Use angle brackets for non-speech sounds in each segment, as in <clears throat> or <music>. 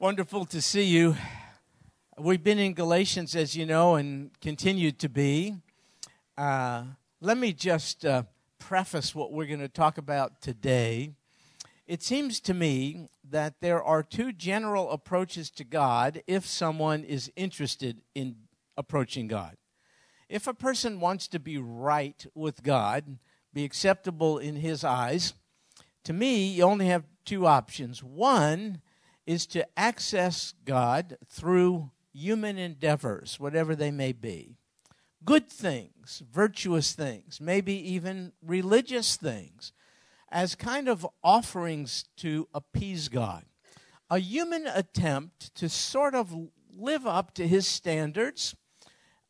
Wonderful to see you. We've been in Galatians, as you know, and continue to be. Uh, let me just uh, preface what we're going to talk about today. It seems to me that there are two general approaches to God if someone is interested in approaching God. If a person wants to be right with God, be acceptable in His eyes, to me, you only have two options. One, is to access God through human endeavors, whatever they may be. Good things, virtuous things, maybe even religious things, as kind of offerings to appease God. A human attempt to sort of live up to his standards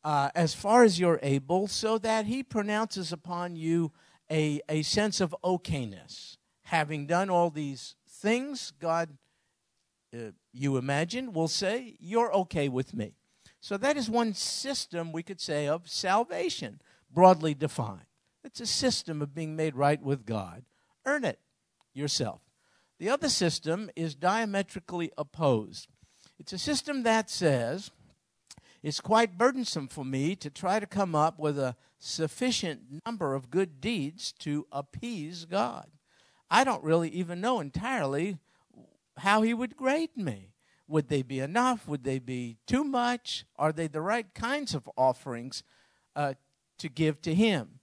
uh, as far as you're able so that he pronounces upon you a, a sense of okayness. Having done all these things, God uh, you imagine will say, You're okay with me. So that is one system we could say of salvation, broadly defined. It's a system of being made right with God. Earn it yourself. The other system is diametrically opposed. It's a system that says, it's quite burdensome for me to try to come up with a sufficient number of good deeds to appease God. I don't really even know entirely how he would grade me. Would they be enough? Would they be too much? Are they the right kinds of offerings uh, to give to him?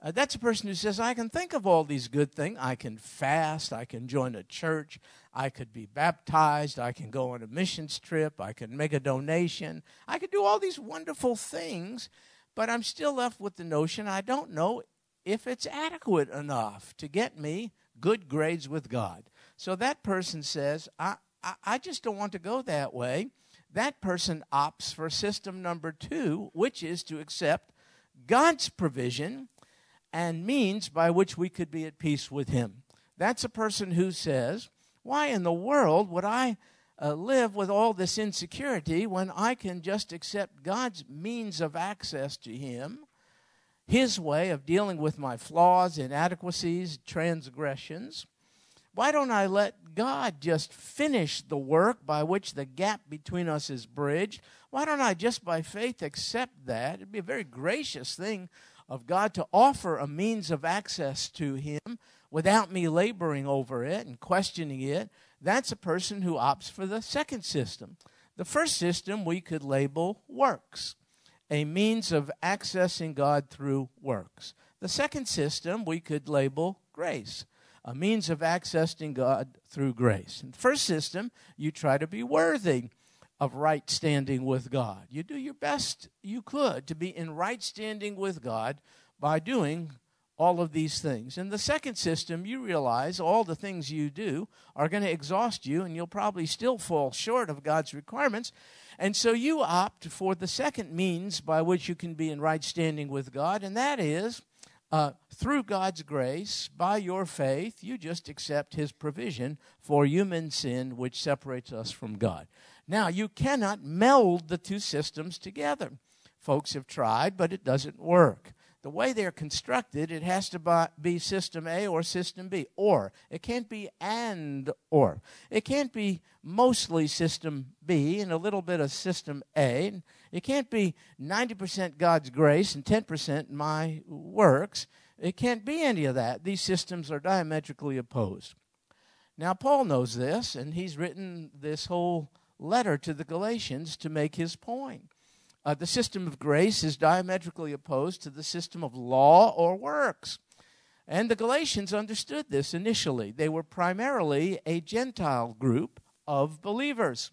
Uh, that's a person who says, I can think of all these good things. I can fast. I can join a church. I could be baptized. I can go on a missions trip. I can make a donation. I could do all these wonderful things, but I'm still left with the notion I don't know if it's adequate enough to get me good grades with God. So that person says, I, I, I just don't want to go that way. That person opts for system number two, which is to accept God's provision and means by which we could be at peace with Him. That's a person who says, Why in the world would I uh, live with all this insecurity when I can just accept God's means of access to Him, His way of dealing with my flaws, inadequacies, transgressions? Why don't I let God just finish the work by which the gap between us is bridged? Why don't I just by faith accept that? It'd be a very gracious thing of God to offer a means of access to Him without me laboring over it and questioning it. That's a person who opts for the second system. The first system we could label works, a means of accessing God through works. The second system we could label grace a means of accessing God through grace. In the first system, you try to be worthy of right standing with God. You do your best you could to be in right standing with God by doing all of these things. In the second system, you realize all the things you do are going to exhaust you and you'll probably still fall short of God's requirements. And so you opt for the second means by which you can be in right standing with God, and that is uh, through God's grace, by your faith, you just accept His provision for human sin, which separates us from God. Now, you cannot meld the two systems together. Folks have tried, but it doesn't work. The way they're constructed, it has to be system A or system B, or. It can't be and or. It can't be mostly system B and a little bit of system A. It can't be 90% God's grace and 10% my works. It can't be any of that. These systems are diametrically opposed. Now, Paul knows this, and he's written this whole letter to the Galatians to make his point. Uh, the system of grace is diametrically opposed to the system of law or works. And the Galatians understood this initially. They were primarily a Gentile group of believers.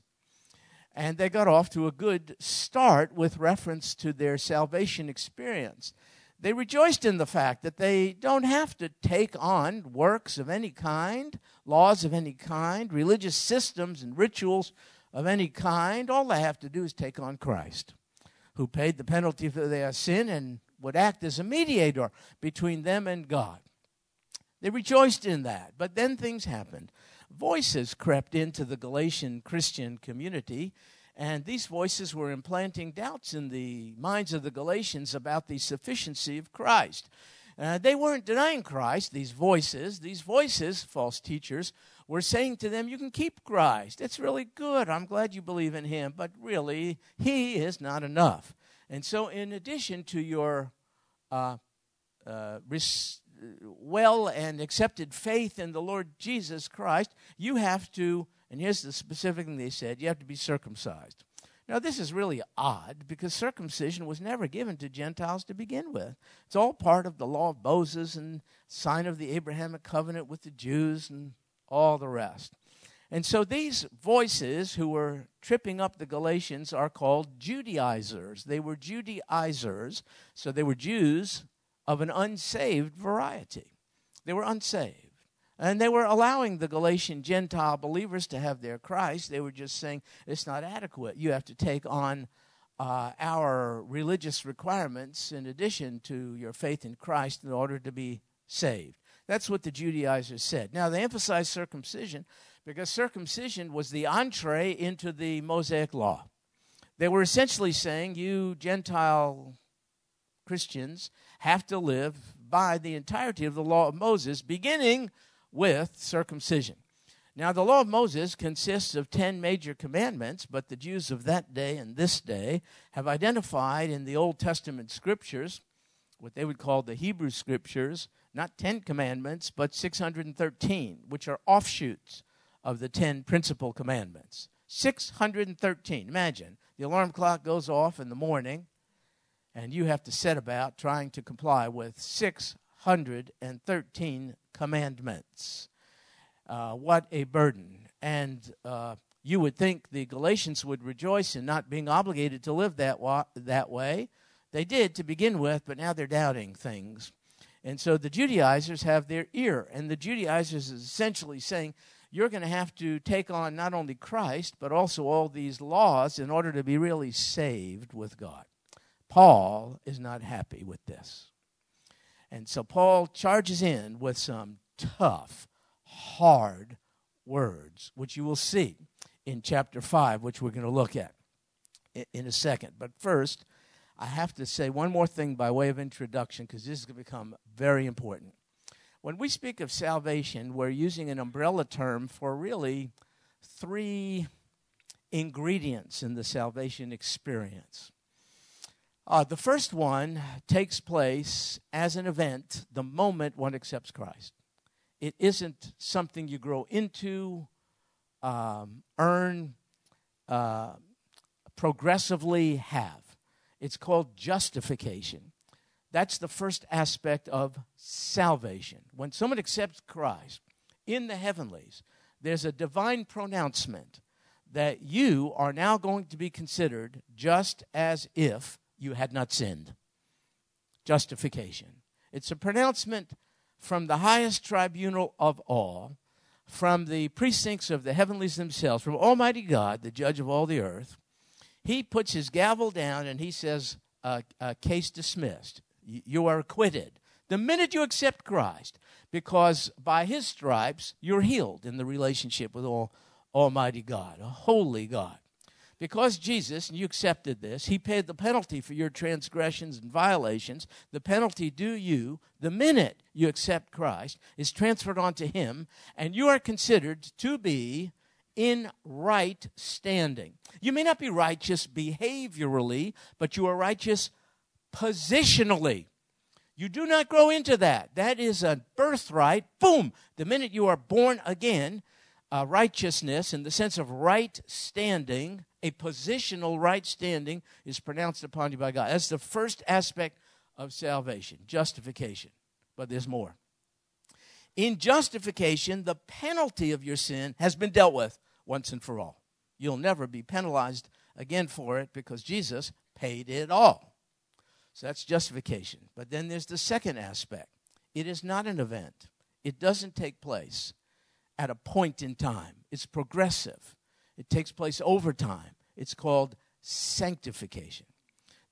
And they got off to a good start with reference to their salvation experience. They rejoiced in the fact that they don't have to take on works of any kind, laws of any kind, religious systems and rituals of any kind. All they have to do is take on Christ, who paid the penalty for their sin and would act as a mediator between them and God. They rejoiced in that. But then things happened voices crept into the Galatian Christian community, and these voices were implanting doubts in the minds of the Galatians about the sufficiency of Christ. Uh, they weren't denying Christ, these voices. These voices, false teachers, were saying to them, You can keep Christ. It's really good. I'm glad you believe in him, but really, he is not enough. And so, in addition to your uh, uh, well and accepted faith in the Lord Jesus Christ, you have to, and here's the specific thing they said you have to be circumcised. Now, this is really odd because circumcision was never given to Gentiles to begin with. It's all part of the law of Moses and sign of the Abrahamic covenant with the Jews and all the rest. And so these voices who were tripping up the Galatians are called Judaizers. They were Judaizers, so they were Jews of an unsaved variety. They were unsaved. And they were allowing the Galatian Gentile believers to have their Christ. They were just saying it's not adequate. You have to take on uh, our religious requirements in addition to your faith in Christ in order to be saved. That's what the Judaizers said. Now, they emphasized circumcision because circumcision was the entree into the Mosaic law. They were essentially saying, you Gentile Christians have to live by the entirety of the law of Moses, beginning with circumcision. Now, the law of Moses consists of 10 major commandments, but the Jews of that day and this day have identified in the Old Testament scriptures, what they would call the Hebrew scriptures, not 10 commandments, but 613, which are offshoots of the 10 principal commandments. 613. Imagine the alarm clock goes off in the morning, and you have to set about trying to comply with 613 commandments. Uh, what a burden. And uh, you would think the Galatians would rejoice in not being obligated to live that, wa- that way. They did to begin with, but now they're doubting things. And so the Judaizers have their ear, and the Judaizers is essentially saying, you're going to have to take on not only Christ, but also all these laws in order to be really saved with God. Paul is not happy with this. And so Paul charges in with some tough, hard words, which you will see in chapter 5, which we're going to look at in a second. But first, I have to say one more thing by way of introduction because this is going to become very important. When we speak of salvation, we're using an umbrella term for really three ingredients in the salvation experience. Uh, the first one takes place as an event the moment one accepts Christ. It isn't something you grow into, um, earn, uh, progressively have. It's called justification. That's the first aspect of salvation. When someone accepts Christ in the heavenlies, there's a divine pronouncement that you are now going to be considered just as if you had not sinned. Justification. It's a pronouncement from the highest tribunal of all, from the precincts of the heavenlies themselves, from Almighty God, the judge of all the earth. He puts his gavel down and he says, uh, uh, Case dismissed. You are acquitted. The minute you accept Christ, because by his stripes you're healed in the relationship with all, Almighty God, a holy God. Because Jesus, and you accepted this, he paid the penalty for your transgressions and violations. The penalty due you, the minute you accept Christ, is transferred onto him, and you are considered to be in right standing. You may not be righteous behaviorally, but you are righteous positionally. You do not grow into that. That is a birthright. Boom! The minute you are born again, uh, righteousness in the sense of right standing a positional right standing is pronounced upon you by God. That's the first aspect of salvation, justification. But there's more. In justification, the penalty of your sin has been dealt with once and for all. You'll never be penalized again for it because Jesus paid it all. So that's justification. But then there's the second aspect it is not an event, it doesn't take place at a point in time, it's progressive. It takes place over time. It's called sanctification.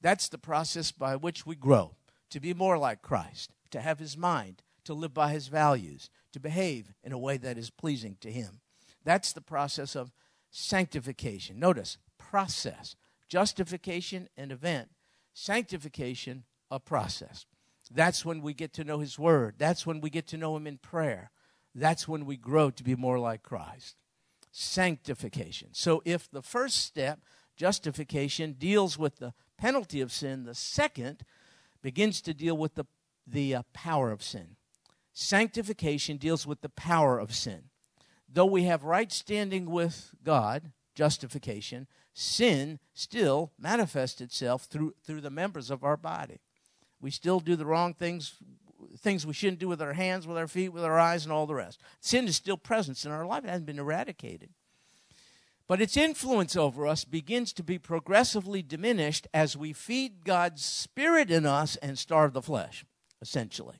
That's the process by which we grow to be more like Christ, to have his mind, to live by his values, to behave in a way that is pleasing to him. That's the process of sanctification. Notice, process. Justification, an event. Sanctification, a process. That's when we get to know his word. That's when we get to know him in prayer. That's when we grow to be more like Christ. Sanctification. So if the first step, justification, deals with the penalty of sin, the second begins to deal with the, the uh, power of sin. Sanctification deals with the power of sin. Though we have right standing with God, justification, sin still manifests itself through, through the members of our body. We still do the wrong things, things we shouldn't do with our hands, with our feet, with our eyes, and all the rest. Sin is still present in our life, it hasn't been eradicated. But its influence over us begins to be progressively diminished as we feed God's Spirit in us and starve the flesh, essentially.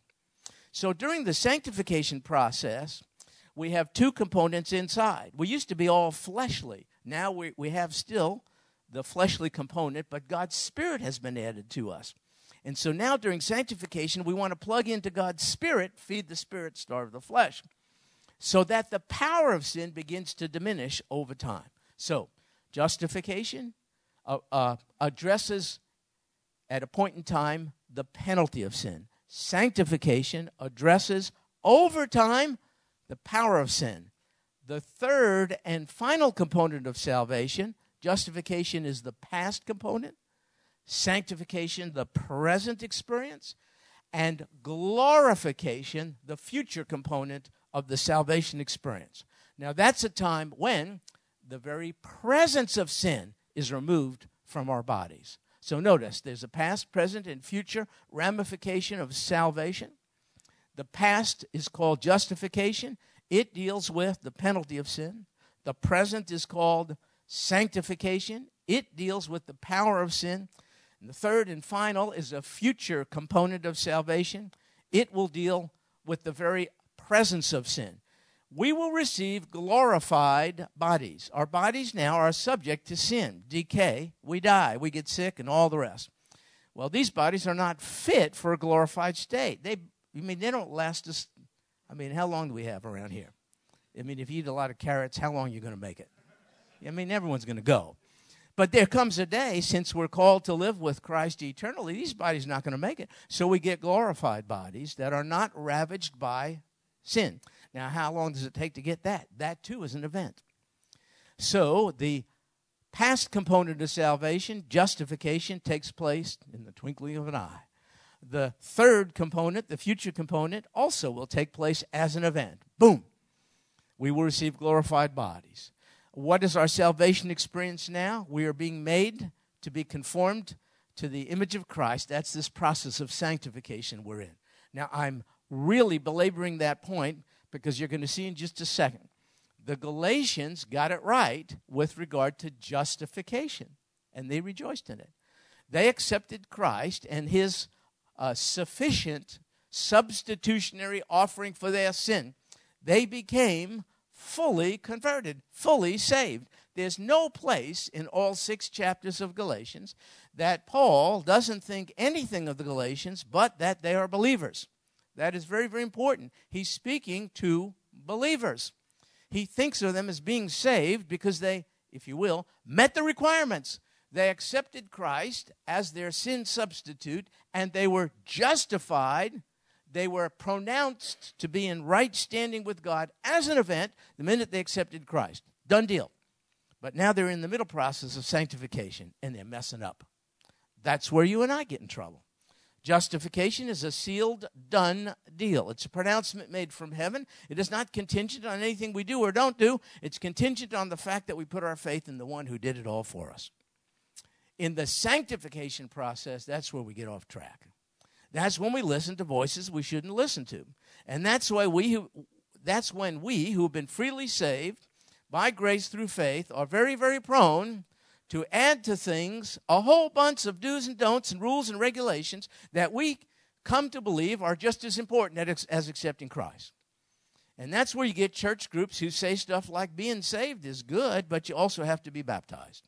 So during the sanctification process, we have two components inside. We used to be all fleshly. Now we, we have still the fleshly component, but God's Spirit has been added to us. And so now during sanctification, we want to plug into God's Spirit, feed the Spirit, starve the flesh, so that the power of sin begins to diminish over time. So, justification uh, uh, addresses at a point in time the penalty of sin. Sanctification addresses over time the power of sin. The third and final component of salvation, justification, is the past component, sanctification, the present experience, and glorification, the future component of the salvation experience. Now, that's a time when the very presence of sin is removed from our bodies. So, notice there's a past, present, and future ramification of salvation. The past is called justification, it deals with the penalty of sin. The present is called sanctification, it deals with the power of sin. And the third and final is a future component of salvation. It will deal with the very presence of sin. We will receive glorified bodies. Our bodies now are subject to sin, decay, we die, we get sick, and all the rest. Well, these bodies are not fit for a glorified state. They, I mean, they don't last us I mean, how long do we have around here? I mean, if you eat a lot of carrots, how long are you going to make it? I mean, everyone's going to go. But there comes a day, since we're called to live with Christ eternally, these bodies are not going to make it. So we get glorified bodies that are not ravaged by sin. Now, how long does it take to get that? That too is an event. So the past component of salvation, justification, takes place in the twinkling of an eye the third component, the future component, also will take place as an event. Boom. We will receive glorified bodies. What is our salvation experience now? We are being made to be conformed to the image of Christ. That's this process of sanctification we're in. Now, I'm really belaboring that point because you're going to see in just a second. The Galatians got it right with regard to justification, and they rejoiced in it. They accepted Christ and his a sufficient substitutionary offering for their sin, they became fully converted, fully saved. There's no place in all six chapters of Galatians that Paul doesn't think anything of the Galatians but that they are believers. That is very, very important. He's speaking to believers. He thinks of them as being saved because they, if you will, met the requirements. They accepted Christ as their sin substitute and they were justified. They were pronounced to be in right standing with God as an event the minute they accepted Christ. Done deal. But now they're in the middle process of sanctification and they're messing up. That's where you and I get in trouble. Justification is a sealed, done deal. It's a pronouncement made from heaven. It is not contingent on anything we do or don't do. It's contingent on the fact that we put our faith in the one who did it all for us in the sanctification process, that's where we get off track. That's when we listen to voices we shouldn't listen to. And that's why we who, that's when we who have been freely saved by grace through faith are very, very prone to add to things a whole bunch of do's and don'ts and rules and regulations that we come to believe are just as important as accepting Christ. And that's where you get church groups who say stuff like being saved is good, but you also have to be baptized.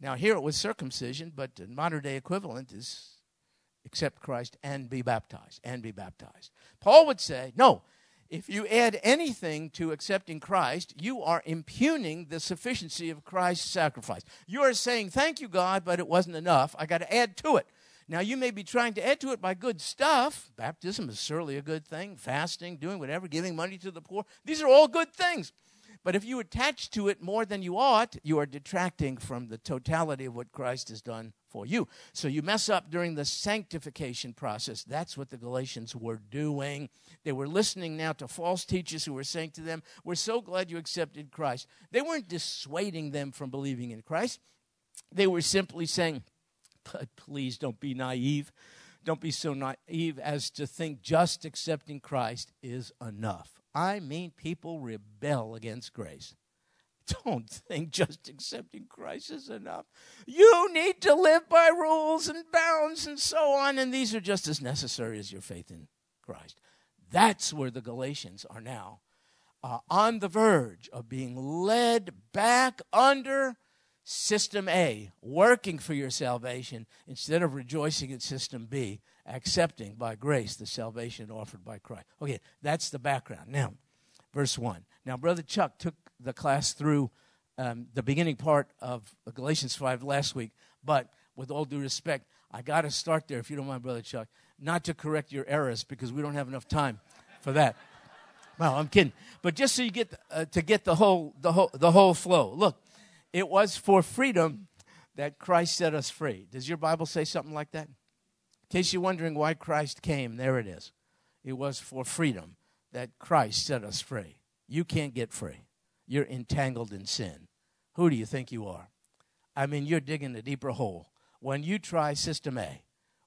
Now, here it was circumcision, but the modern day equivalent is accept Christ and be baptized, and be baptized. Paul would say, no, if you add anything to accepting Christ, you are impugning the sufficiency of Christ's sacrifice. You are saying, thank you, God, but it wasn't enough. I got to add to it. Now, you may be trying to add to it by good stuff. Baptism is certainly a good thing, fasting, doing whatever, giving money to the poor. These are all good things. But if you attach to it more than you ought, you are detracting from the totality of what Christ has done for you. So you mess up during the sanctification process. That's what the Galatians were doing. They were listening now to false teachers who were saying to them, We're so glad you accepted Christ. They weren't dissuading them from believing in Christ, they were simply saying, But please don't be naive. Don't be so naive as to think just accepting Christ is enough. I mean, people rebel against grace. <laughs> Don't think just accepting Christ is enough. You need to live by rules and bounds and so on, and these are just as necessary as your faith in Christ. That's where the Galatians are now uh, on the verge of being led back under System A, working for your salvation instead of rejoicing in System B, accepting by grace the salvation offered by Christ. Okay, that's the background. Now, verse 1. Now, Brother Chuck took the class through um, the beginning part of Galatians 5 last week, but with all due respect, I got to start there, if you don't mind, Brother Chuck, not to correct your errors because we don't have enough time for that. <laughs> Well, I'm kidding, but just so you get uh, to get the whole the whole the whole flow. Look, it was for freedom that Christ set us free. Does your Bible say something like that? In case you're wondering why Christ came, there it is. It was for freedom that Christ set us free. You can't get free. You're entangled in sin. Who do you think you are? I mean, you're digging a deeper hole. When you try System A,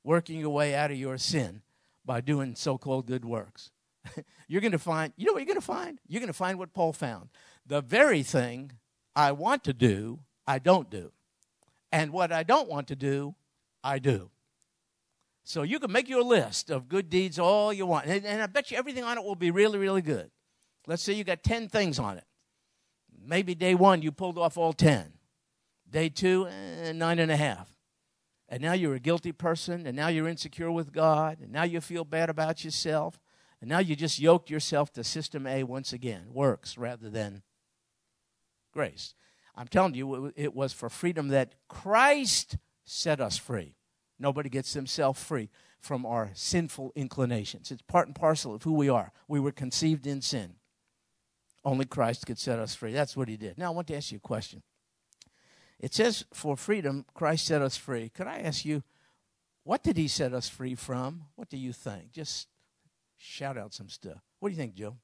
working your way out of your sin by doing so called good works, <laughs> you're going to find, you know what you're going to find? You're going to find what Paul found. The very thing I want to do, I don't do. And what I don't want to do, I do. So you can make your list of good deeds all you want. And, and, I bet you everything on it will be really, really good. Let's say you got 10 things on it. Maybe day one you pulled off all 10. Day two, eh, nine and a half. And now you're a guilty person, and now you're insecure with God, and now you feel bad about yourself, and now you just yoked yourself to system A once again. Works rather than grace. I'm telling you, it was for freedom that Christ set us free. Nobody gets themselves free from our sinful inclinations. It's part and parcel of who we are. We were conceived in sin. Only Christ could set us free. That's what he did. Now, I want to ask you a question. It says, for freedom, Christ set us free. Could I ask you, what did he set us free from? What do you think? Just shout out some stuff. What do you think, Joe?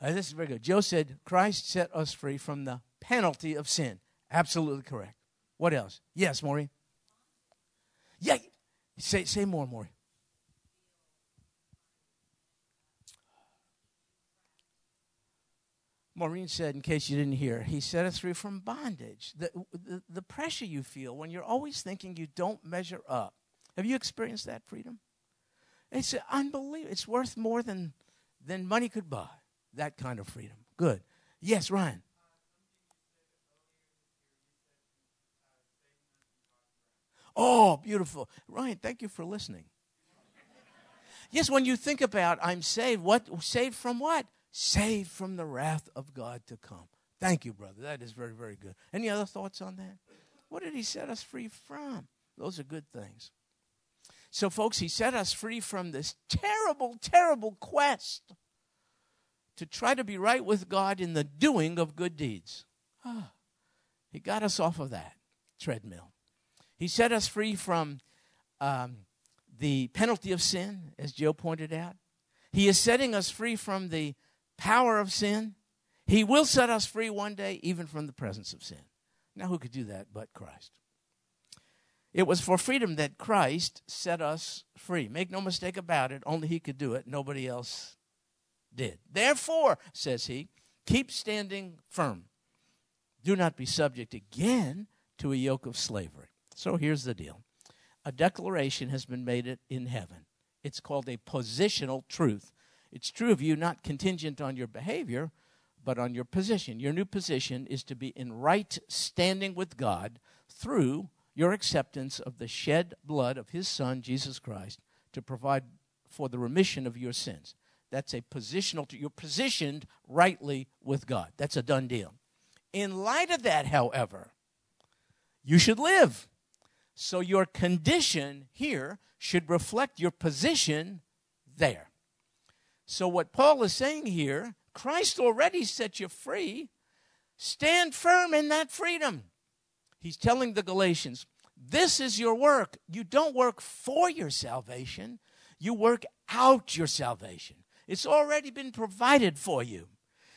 Uh, this is very good. Joe said, Christ set us free from the penalty of sin. Absolutely correct. What else? Yes, Maureen. Yeah. Say, say more, more. Maureen said, in case you didn't hear, he set us free from bondage. The, the, the, pressure you feel when you're always thinking you don't measure up. Have you experienced that freedom? It's unbelievable. It's worth more than, than money could buy, that kind of freedom. Good. Yes, Ryan. Oh, beautiful. Ryan, thank you for listening. yes, when you think about I'm saved, what saved from what? Saved from the wrath of God to come. Thank you, brother. That is very, very good. Any other thoughts on that? What did he set us free from? Those are good things. So, folks, he set us free from this terrible, terrible quest to try to be right with God in the doing of good deeds. Ah, he got us off of that treadmill. He set us free from um, the penalty of sin, as Joe pointed out. He is setting us free from the power of sin. He will set us free one day, even from the presence of sin. Now, who could do that but Christ? It was for freedom that Christ set us free. Make no mistake about it, only He could do it, nobody else did. Therefore, says He, keep standing firm. Do not be subject again to a yoke of slavery. So here's the deal a declaration has been made in heaven. It's called a positional truth. It's true of you, not contingent on your behavior, but on your position. Your new position is to be in right standing with God through your acceptance of the shed blood of His Son, Jesus Christ, to provide for the remission of your sins. That's a positional, you're positioned rightly with God. That's a done deal. In light of that, however, you should live So your condition here should reflect your position there. So, what Paul is saying here, Christ already set you free. Stand firm in that freedom. He's telling the Galatians, this is your work. You don't work for your salvation, you work out your salvation. It's already been provided for you.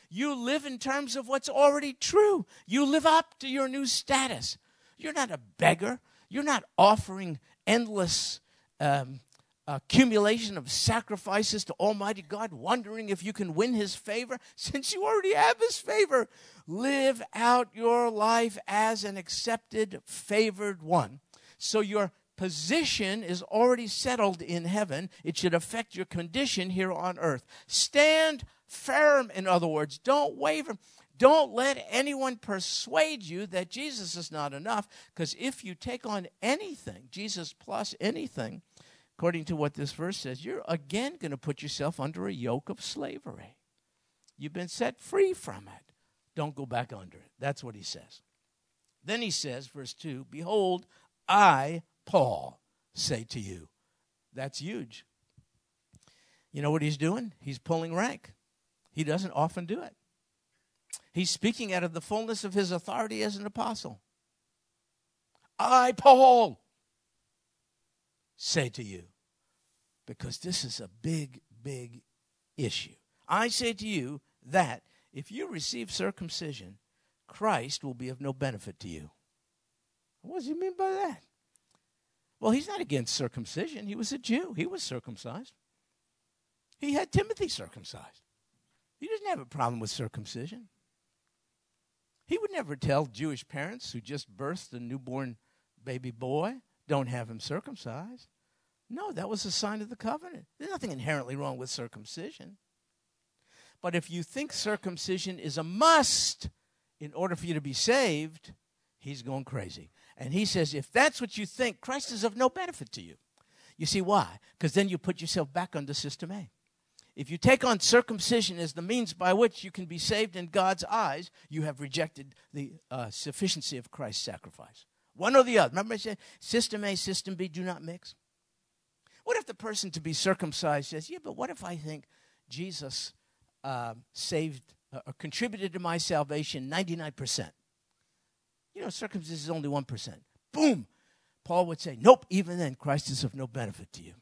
You live in terms of what's already true. You live up to your new status. You're not a beggar. You're not offering endless um, accumulation of sacrifices to Almighty God, wondering if you can win His favor. <laughs> Since you already have His favor, live out your life as an accepted, favored one. So your position is already settled in heaven. It should affect your condition here on earth. Stand firm, in other words. Don't waver. Don't let anyone persuade you that Jesus is not enough, because if you take on anything, Jesus plus anything, according to what this verse says, you're again going to put yourself under a yoke of slavery. You've been set free from it. Don't go back under it. That's what he says. Then he says, verse 2 Behold, I, Paul, say to you. That's huge. You know what he's doing? He's pulling rank. He doesn't often do it. He's speaking out of the fullness of his authority as an apostle. I, Paul, say to you, because this is a big, big issue. I say to you that if you receive circumcision, Christ will be of no benefit to you. What does he mean by that? Well, he's not against circumcision. He was a Jew, he was circumcised. He had Timothy circumcised. He doesn't have a problem with circumcision. He would never tell Jewish parents who just birthed a newborn baby boy, don't have him circumcised. No, that was a sign of the covenant. There's nothing inherently wrong with circumcision. But if you think circumcision is a must in order for you to be saved, he's going crazy. And he says, if that's what you think, Christ is of no benefit to you. You see why? Because then you put yourself back under system A. If you take on circumcision as the means by which you can be saved in God's eyes, you have rejected the uh, sufficiency of Christ's sacrifice. One or the other. Remember I said, system A, system B do not mix? What if the person to be circumcised says, yeah, but what if I think Jesus uh, saved uh, or contributed to my salvation 99%? You know, circumcision is only 1%. Boom! Paul would say, nope, even then, Christ is of no benefit to you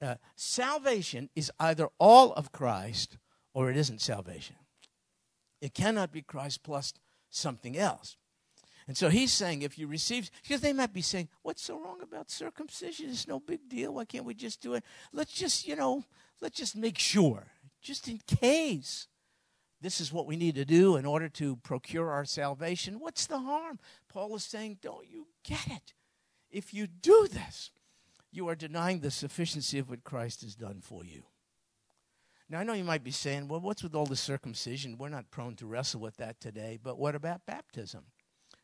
uh, salvation is either all of Christ or it isn't salvation. It cannot be Christ plus something else. And so he's saying if you receive, because they might be saying, what's so wrong about circumcision? It's no big deal. Why can't we just do it? Let's just, you know, let's just make sure, just in case this is what we need to do in order to procure our salvation. What's the harm? Paul is saying, don't you get it? If you do this, you are denying the sufficiency of what Christ has done for you. Now, I know you might be saying, well, what's with all the circumcision? We're not prone to wrestle with that today, but what about baptism?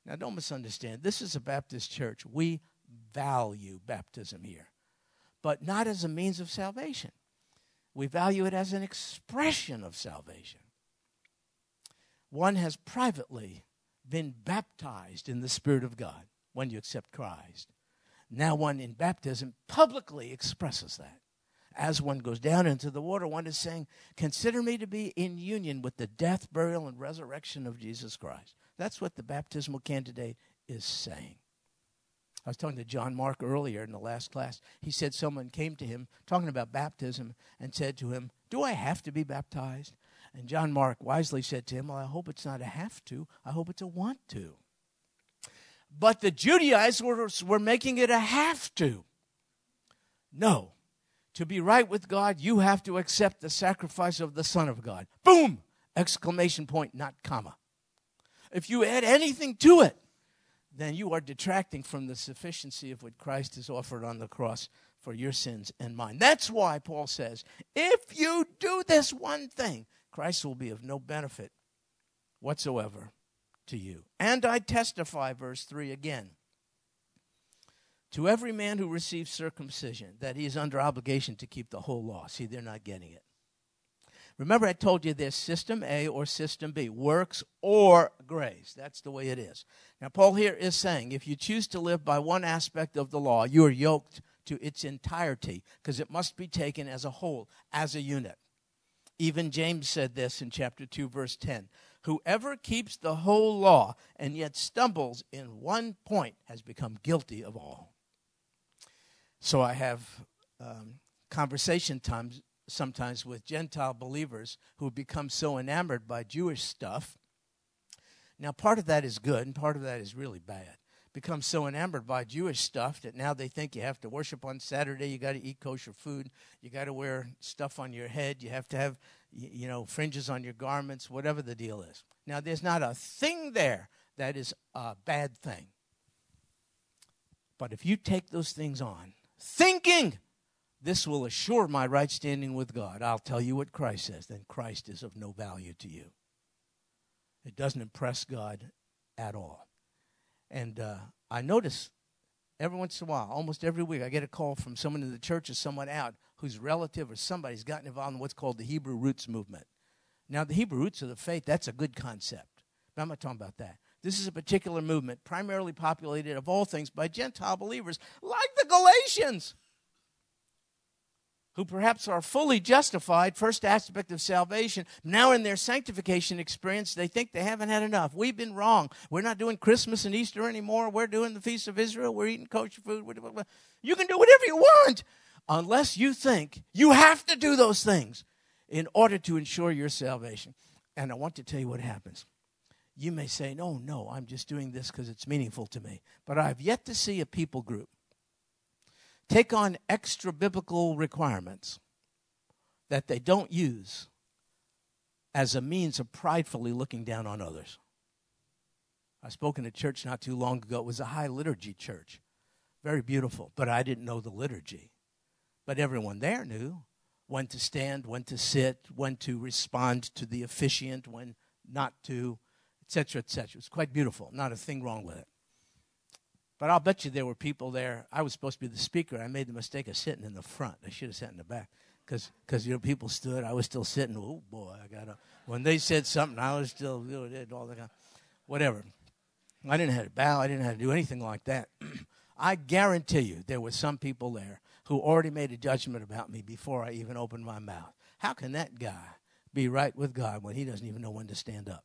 Now, don't misunderstand. This is a Baptist church. We value baptism here, but not as a means of salvation. We value it as an expression of salvation. One has privately been baptized in the Spirit of God when you accept Christ. Now, one in baptism publicly expresses that. As one goes down into the water, one is saying, Consider me to be in union with the death, burial, and resurrection of Jesus Christ. That's what the baptismal candidate is saying. I was talking to John Mark earlier in the last class. He said someone came to him talking about baptism and said to him, Do I have to be baptized? And John Mark wisely said to him, Well, I hope it's not a have to, I hope it's a want to. But the Judaizers were making it a have to. No. To be right with God, you have to accept the sacrifice of the Son of God. Boom! Exclamation point, not comma. If you add anything to it, then you are detracting from the sufficiency of what Christ has offered on the cross for your sins and mine. That's why Paul says, if you do this one thing, Christ will be of no benefit whatsoever to you. And I testify, verse 3 again, to every man who receives circumcision that he is under obligation to keep the whole law. See, they're not getting it. Remember, I told you there's system A or system B, works or grace. That's the way it is. Now, Paul here is saying if you choose to live by one aspect of the law, you are yoked to its entirety because it must be taken as a whole, as a unit. Even James said this in chapter 2, verse 10. Whoever keeps the whole law and yet stumbles in one point has become guilty of all. So I have um, conversation times sometimes with Gentile believers who become so enamored by Jewish stuff. Now, part of that is good, and part of that is really bad. Become so enamored by Jewish stuff that now they think you have to worship on Saturday, you got to eat kosher food, you got to wear stuff on your head, you have to have, you know, fringes on your garments, whatever the deal is. Now, there's not a thing there that is a bad thing. But if you take those things on, thinking this will assure my right standing with God. I'll tell you what Christ says. Then Christ is of no value to you. It doesn't impress God at all. And uh, I notice every once in a while, almost every week, I get a call from someone in the church or someone out whose relative or somebody's gotten involved in what's called the Hebrew roots movement. Now, the Hebrew roots of the faith, that's a good concept. But I'm not talking about that. This is a particular movement, primarily populated, of all things, by Gentile believers like the Galatians who perhaps are fully justified, first aspect of salvation, now in their sanctification experience, they think they haven't had enough. We've been wrong. We're not doing Christmas and Easter anymore. We're doing the Feast of Israel. We're eating kosher food. You can do whatever you want unless you think you have to do those things in order to ensure your salvation. And I want to tell you what happens. You may say, no, no, I'm just doing this because it's meaningful to me. But I've yet to see a people group take on extra biblical requirements that they don't use as a means of pridefully looking down on others. I spoke in a church not too long ago. It was a high liturgy church. Very beautiful, but I didn't know the liturgy. But everyone there knew when to stand, when to sit, when to respond to the officiant, when not to, etc., etc. It was quite beautiful. Not a thing wrong with it. But I'll bet you there were people there. I was supposed to be the speaker. I made the mistake of sitting in the front. I should have sat in the back because you know people stood. I was still sitting. Oh boy, I got to. When they said something, I was still you know, all whatever. I didn't have to bow. I didn't have to do anything like that. <clears throat> I guarantee you, there were some people there who already made a judgment about me before I even opened my mouth. How can that guy be right with God when he doesn't even know when to stand up?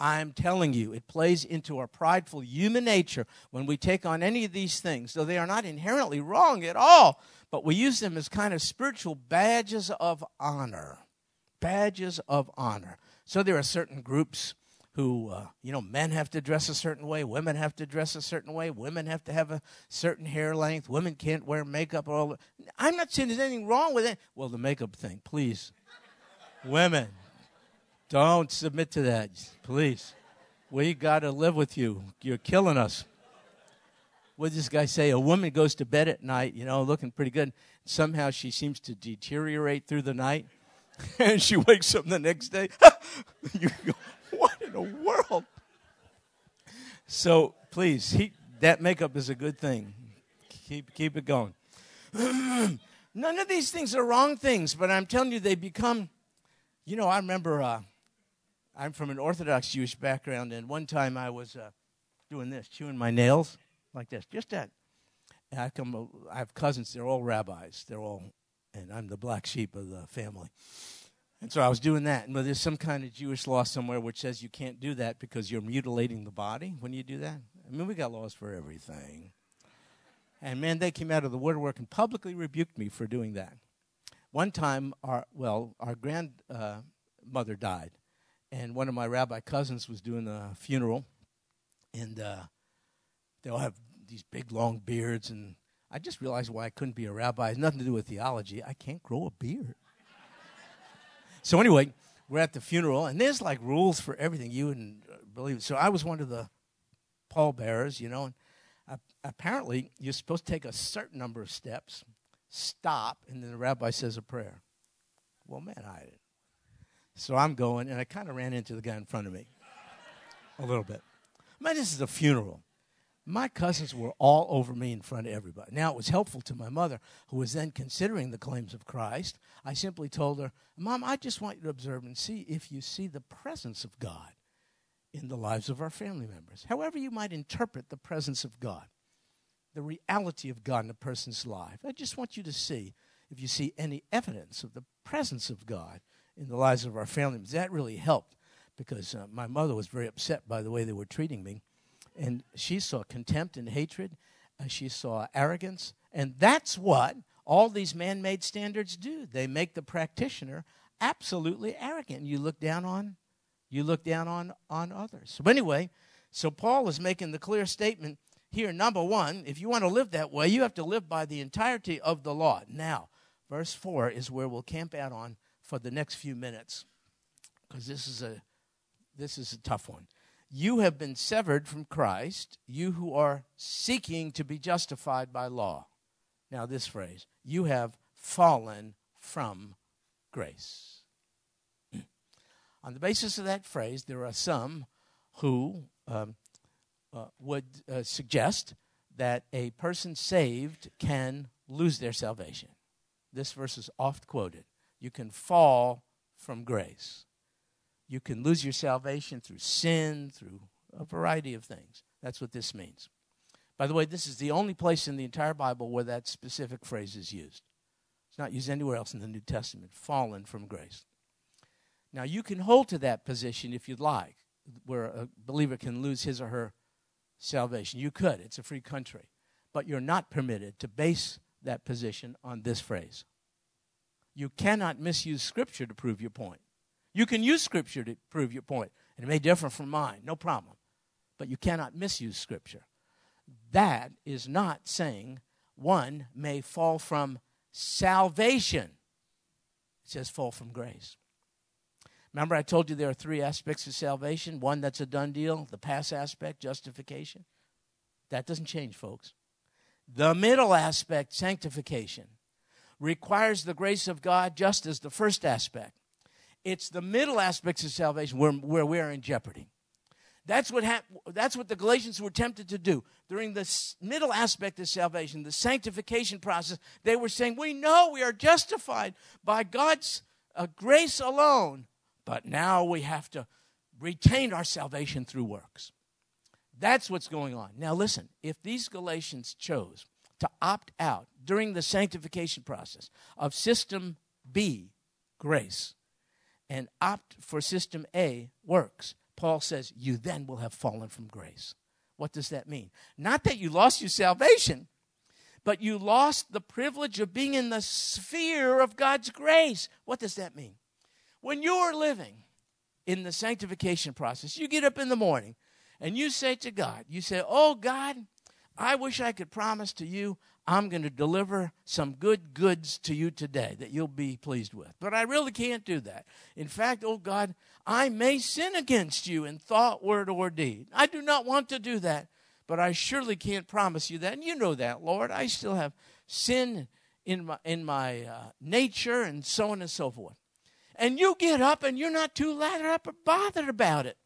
I'm telling you, it plays into our prideful human nature when we take on any of these things, though they are not inherently wrong at all, but we use them as kind of spiritual badges of honor. Badges of honor. So there are certain groups who, uh, you know, men have to dress a certain way, women have to dress a certain way, women have to have a certain hair length, women can't wear makeup. All I'm not saying there's anything wrong with it. Well, the makeup thing, please. women, don't submit to that, please. We got to live with you. You're killing us. What did this guy say? A woman goes to bed at night, you know, looking pretty good. Somehow she seems to deteriorate through the night, <laughs> and she wakes up the next day. <laughs> you go, what in the world? So please, he, that makeup is a good thing. Keep keep it going. <clears throat> None of these things are wrong things, but I'm telling you, they become. You know, I remember uh, I'm from an Orthodox Jewish background, and one time I was uh, doing this, chewing my nails like this, just that. And I come, I have cousins. They're all rabbis. They're all, and I'm the black sheep of the family. And so I was doing that, and there's some kind of Jewish law somewhere which says you can't do that because you're mutilating the body when you do that. I mean, we got laws for everything. And man, they came out of the woodwork and publicly rebuked me for doing that. One time, our well, our grandmother uh, died, and one of my rabbi cousins was doing a funeral, and uh, they all have these big long beards, and I just realized why I couldn't be a rabbi. It's nothing to do with theology. I can't grow a beard. <laughs> so anyway, we're at the funeral, and there's like rules for everything. You wouldn't uh, believe it. So I was one of the pallbearers, you know. And apparently, you're supposed to take a certain number of steps, stop, and then the rabbi says a prayer. Well, man, I so I'm going, and I kind of ran into the guy in front of me a little bit. Man, this is a funeral. My cousins were all over me in front of everybody. Now, it was helpful to my mother, who was then considering the claims of Christ. I simply told her, Mom, I just want you to observe and see if you see the presence of God in the lives of our family members. However, you might interpret the presence of God, the reality of God in a person's life. I just want you to see if you see any evidence of the presence of God in the lives of our family. That really helped because uh, my mother was very upset by the way they were treating me. And she saw contempt and hatred, uh, she saw arrogance. And that's what all these man made standards do. They make the practitioner absolutely arrogant. You look down on you look down on, on others. So anyway, so Paul is making the clear statement here. Number one, if you want to live that way, you have to live by the entirety of the law. Now, verse four is where we'll camp out on for the next few minutes, because this is a this is a tough one. You have been severed from Christ, you who are seeking to be justified by law. Now, this phrase, you have fallen from grace. <clears throat> On the basis of that phrase, there are some who um, uh, would uh, suggest that a person saved can lose their salvation. This verse is oft quoted. You can fall from grace. You can lose your salvation through sin, through a variety of things. That's what this means. By the way, this is the only place in the entire Bible where that specific phrase is used. It's not used anywhere else in the New Testament. Fallen from grace. Now, you can hold to that position if you'd like, where a believer can lose his or her salvation. You could, it's a free country. But you're not permitted to base that position on this phrase. You cannot misuse Scripture to prove your point. You can use Scripture to prove your point, and it may differ from mine, no problem. But you cannot misuse Scripture. That is not saying one may fall from salvation. It says fall from grace. Remember, I told you there are three aspects of salvation one that's a done deal, the past aspect, justification. That doesn't change, folks. The middle aspect, sanctification, requires the grace of God just as the first aspect. It's the middle aspects of salvation where, where we're in jeopardy. That's what, hap- that's what the Galatians were tempted to do. During the s- middle aspect of salvation, the sanctification process, they were saying, We know we are justified by God's uh, grace alone, but now we have to retain our salvation through works. That's what's going on. Now, listen, if these Galatians chose to opt out during the sanctification process of system B, grace, and opt for system A, works, Paul says, you then will have fallen from grace. What does that mean? Not that you lost your salvation, but you lost the privilege of being in the sphere of God's grace. What does that mean? When you're living in the sanctification process, you get up in the morning and you say to God, you say, Oh God, I wish I could promise to you I'm going to deliver some good goods to you today that you'll be pleased with. But I really can't do that. In fact, oh God, I may sin against you in thought, word, or deed. I do not want to do that, but I surely can't promise you that. And you know that, Lord. I still have sin in my, in my uh, nature and so on and so forth and you get up and you're not too lathered up or bothered about it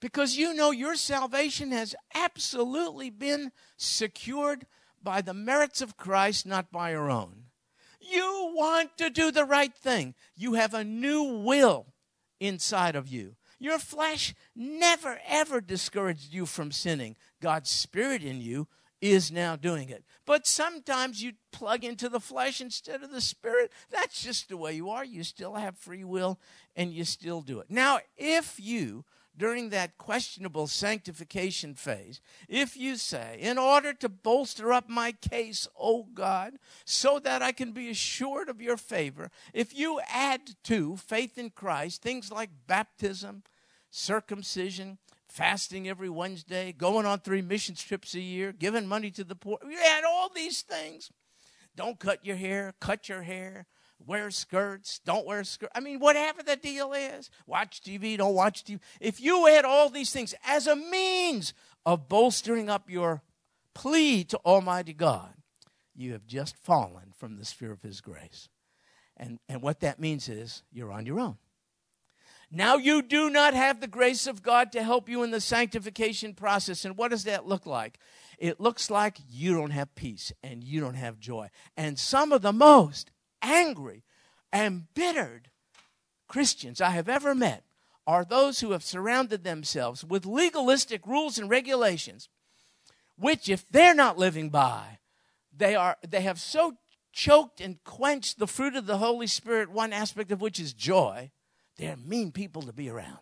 because you know your salvation has absolutely been secured by the merits of Christ, not by your own. You want to do the right thing. You have a new will inside of you. Your flesh never, ever discouraged you from sinning. God's Spirit in you is now doing it. But sometimes you plug into the flesh instead of the spirit. That's just the way you are. You still have free will and you still do it. Now, if you, during that questionable sanctification phase, if you say, in order to bolster up my case, O God, so that I can be assured of your favor, if you add to faith in Christ things like baptism, circumcision, fasting every Wednesday, going on three mission trips a year, giving money to the poor. You add all these things. Don't cut your hair, cut your hair, wear skirts, don't wear skirts. I mean, whatever the deal is, watch TV, don't watch TV. If you had all these things as a means of bolstering up your plea to Almighty God, you have just fallen from the sphere of His grace. And, and what that means is you're on your own. Now you do not have the grace of God to help you in the sanctification process. And what does that look like? It looks like you don't have peace and you don't have joy. And some of the most angry, embittered Christians I have ever met are those who have surrounded themselves with legalistic rules and regulations, which, if they're not living by, they, are, they have so choked and quenched the fruit of the Holy Spirit, one aspect of which is joy, they're mean people to be around.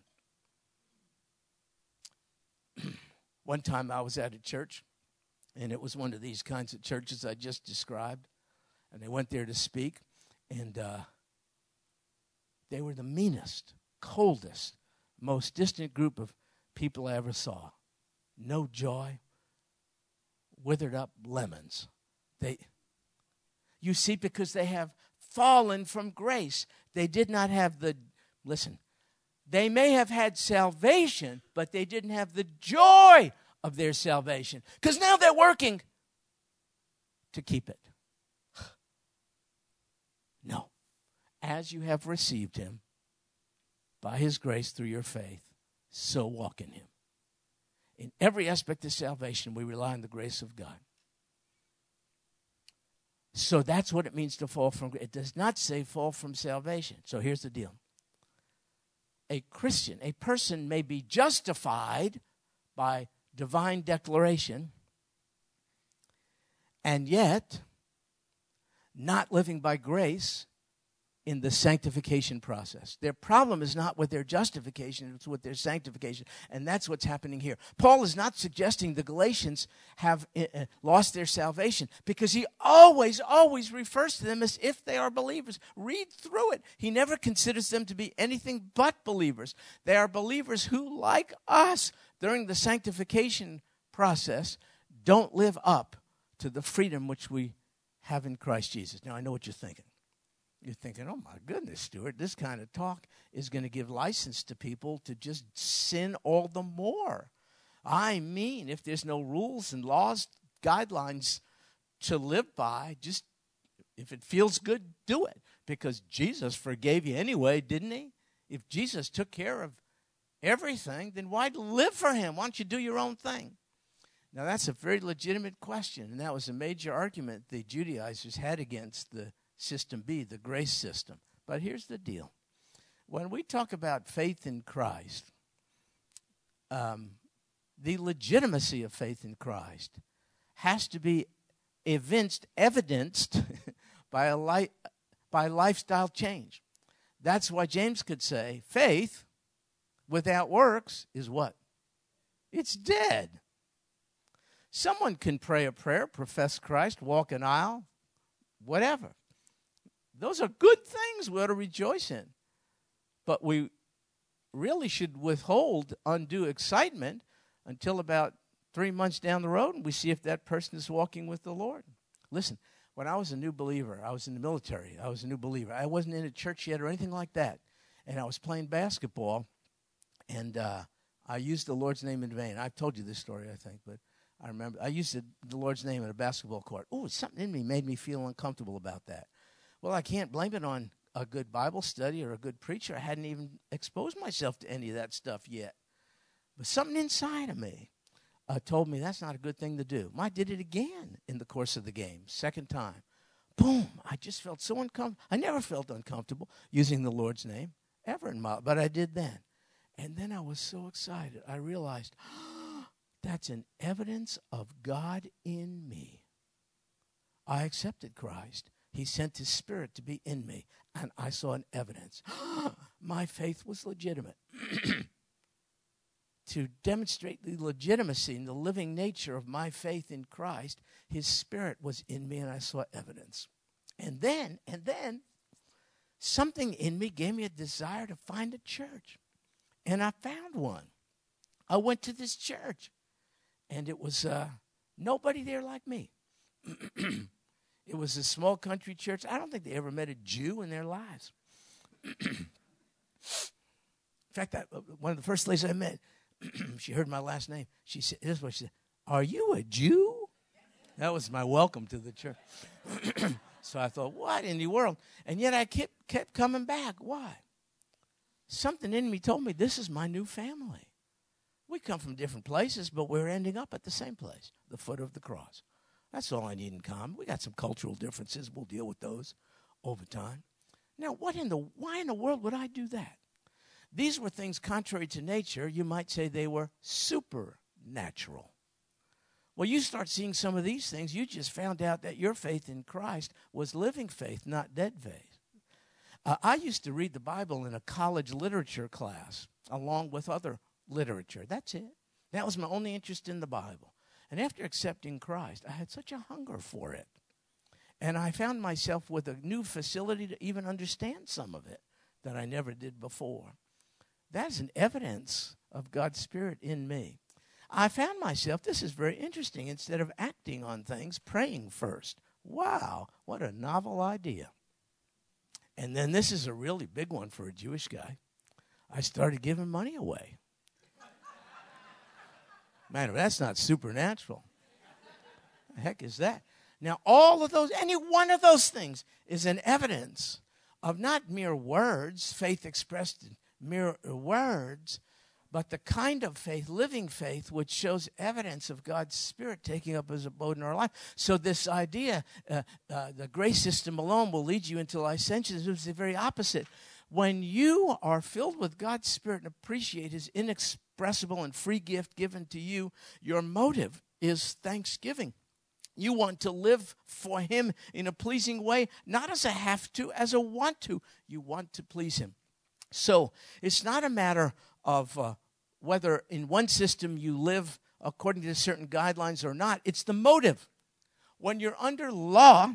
<clears throat> one time I was at a church, and it was one of these kinds of churches I just described, and they went there to speak, and uh, they were the meanest, coldest, most distant group of people I ever saw. No joy, withered up lemons. They, you see, because they have fallen from grace. They did not have the, listen, they may have had salvation, but they didn't have the joy of their salvation because now they're working to keep it. No. As you have received him by his grace through your faith, so walk in him. In every aspect of salvation, we rely on the grace of God. So that's what it means to fall from It does not say fall from salvation. So here's the deal. A Christian, a person may be justified by divine declaration and yet not living by grace in the sanctification process. Their problem is not with their justification, it's with their sanctification. And that's what's happening here. Paul is not suggesting the Galatians have uh, lost their salvation because he always, always refers to them as if they are believers. Read through it. He never considers them to be anything but believers. They are believers who, like us, during the sanctification process, don't live up to the freedom which we have in Christ Jesus. Now, I know what you're thinking you're thinking, oh my goodness, Stuart, this kind of talk is going to give license to people to just sin all the more. I mean, if there's no rules and laws, guidelines to live by, just if it feels good, do it. Because Jesus forgave you anyway, didn't he? If Jesus took care of everything, then why live for him? Why don't you do your own thing? Now, that's a very legitimate question, and that was a major argument the Judaizers had against the system B, the grace system. But here's the deal when we talk about faith in Christ, um, the legitimacy of faith in Christ has to be evinced, evidenced <laughs> by a li- by lifestyle change. That's why James could say, faith without works is what? It's dead. Someone can pray a prayer, profess Christ, walk an aisle, whatever. Those are good things we ought to rejoice in. But we really should withhold undue excitement until about three months down the road and we see if that person is walking with the Lord. Listen, when I was a new believer, I was in the military, I was a new believer. I wasn't in a church yet or anything like that. And I was playing basketball, and uh, I used the Lord's name in vain. I've told you this story, I think, but I remember I used the, Lord's name at a basketball court. Oh, something in me made me feel uncomfortable about that. Well, I can't blame it on a good Bible study or a good preacher. I hadn't even exposed myself to any of that stuff yet. But something inside of me uh, told me that's not a good thing to do. I did it again in the course of the game, second time. Boom! I just felt so uncomfortable. I never felt uncomfortable using the Lord's name ever in my, but I did then. And then I was so excited. I realized <gasps> that's an evidence of God in me. I accepted Christ. He sent His Spirit to be in me, and I saw an evidence. <gasps> My faith was legitimate. <clears throat> to demonstrate the legitimacy and the living nature of my faith in Christ, His Spirit was in me, and I saw evidence. And then, and then, something in me gave me a desire to find a church. And I found one. I went to this church, and it was uh, nobody there like me. <clears throat> It was a small country church. I don't think they ever met a Jew in their lives. in fact, I, one of the first ladies I met, <clears throat> she heard my last name. She said, "This is what she said: Are you a Jew?" That was my welcome to the church. <clears throat> so I thought, "What in the world?" And yet I kept kept coming back. Why? Something in me told me this is my new family. We come from different places, but we're ending up at the same place, the foot of the cross. That's all I need in common. We got some cultural differences. We'll deal with those over time. Now, what in the why in the world would I do that? These were things contrary to nature. You might say they were supernatural. Well, you start seeing some of these things, you just found out that your faith in Christ was living faith, not dead faith. Uh, I used to read the Bible in a college literature class along with other literature. That's it. That was my only interest in the Bible. And after accepting Christ, I had such a hunger for it. And I found myself with a new facility to even understand some of it that I never did before. That is an evidence of God's Spirit in me. I found myself, this is very interesting, instead of acting on things, praying first. Wow, what a novel idea. And then this is a really big one for a Jewish guy. I started giving money away. Man, that's not supernatural. The heck is that? Now, all of those, any one of those things is an evidence of not mere words, faith expressed in mere words, but the kind of faith, living faith, which shows evidence of God's Spirit taking up his abode in our life. So, this idea, uh, uh, the grace system alone will lead you into licentiousness, is the very opposite. When you are filled with God's Spirit and appreciate his inexpressible and free gift given to you, your motive is thanksgiving. You want to live for him in a pleasing way, not as a have to, as a want to. You want to please him. So it's not a matter of uh, whether in one system you live according to certain guidelines or not, it's the motive. When you're under law,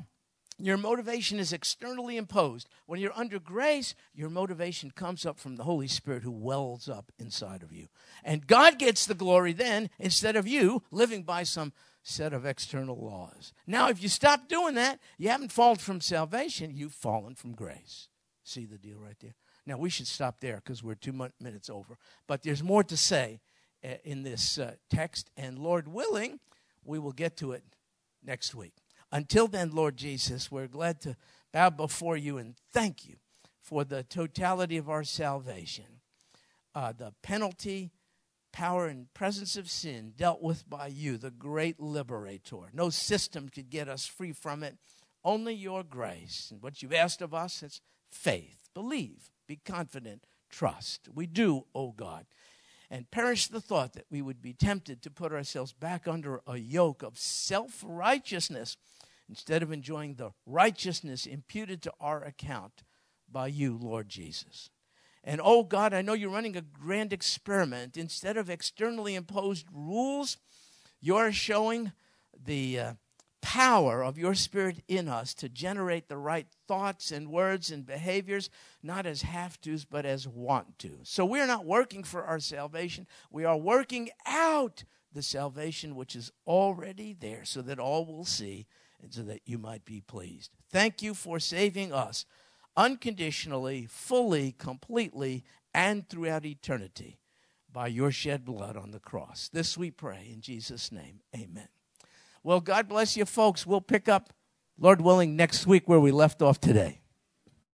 your motivation is externally imposed. When you're under grace, your motivation comes up from the Holy Spirit who wells up inside of you. And God gets the glory then instead of you living by some set of external laws. Now, if you stop doing that, you haven't fallen from salvation, you've fallen from grace. See the deal right there? Now, we should stop there because we're two minutes over. But there's more to say uh, in this uh, text, and Lord willing, we will get to it next week. Until then, Lord Jesus, we're glad to bow before you and thank you for the totality of our salvation. Uh, the penalty, power, and presence of sin dealt with by you, the great liberator. No system could get us free from it, only your grace. And what you've asked of us is faith, believe, be confident, trust. We do, O oh God. And perish the thought that we would be tempted to put ourselves back under a yoke of self righteousness instead of enjoying the righteousness imputed to our account by you, Lord Jesus. And oh God, I know you're running a grand experiment. Instead of externally imposed rules, you're showing the. Uh, power of your spirit in us to generate the right thoughts and words and behaviors, not as have tos, but as want to. So we're not working for our salvation, we are working out the salvation which is already there so that all will see and so that you might be pleased. Thank you for saving us unconditionally, fully, completely, and throughout eternity by your shed blood on the cross. This we pray in Jesus' name. Amen. Well, God bless you, folks. We'll pick up, Lord willing, next week where we left off today.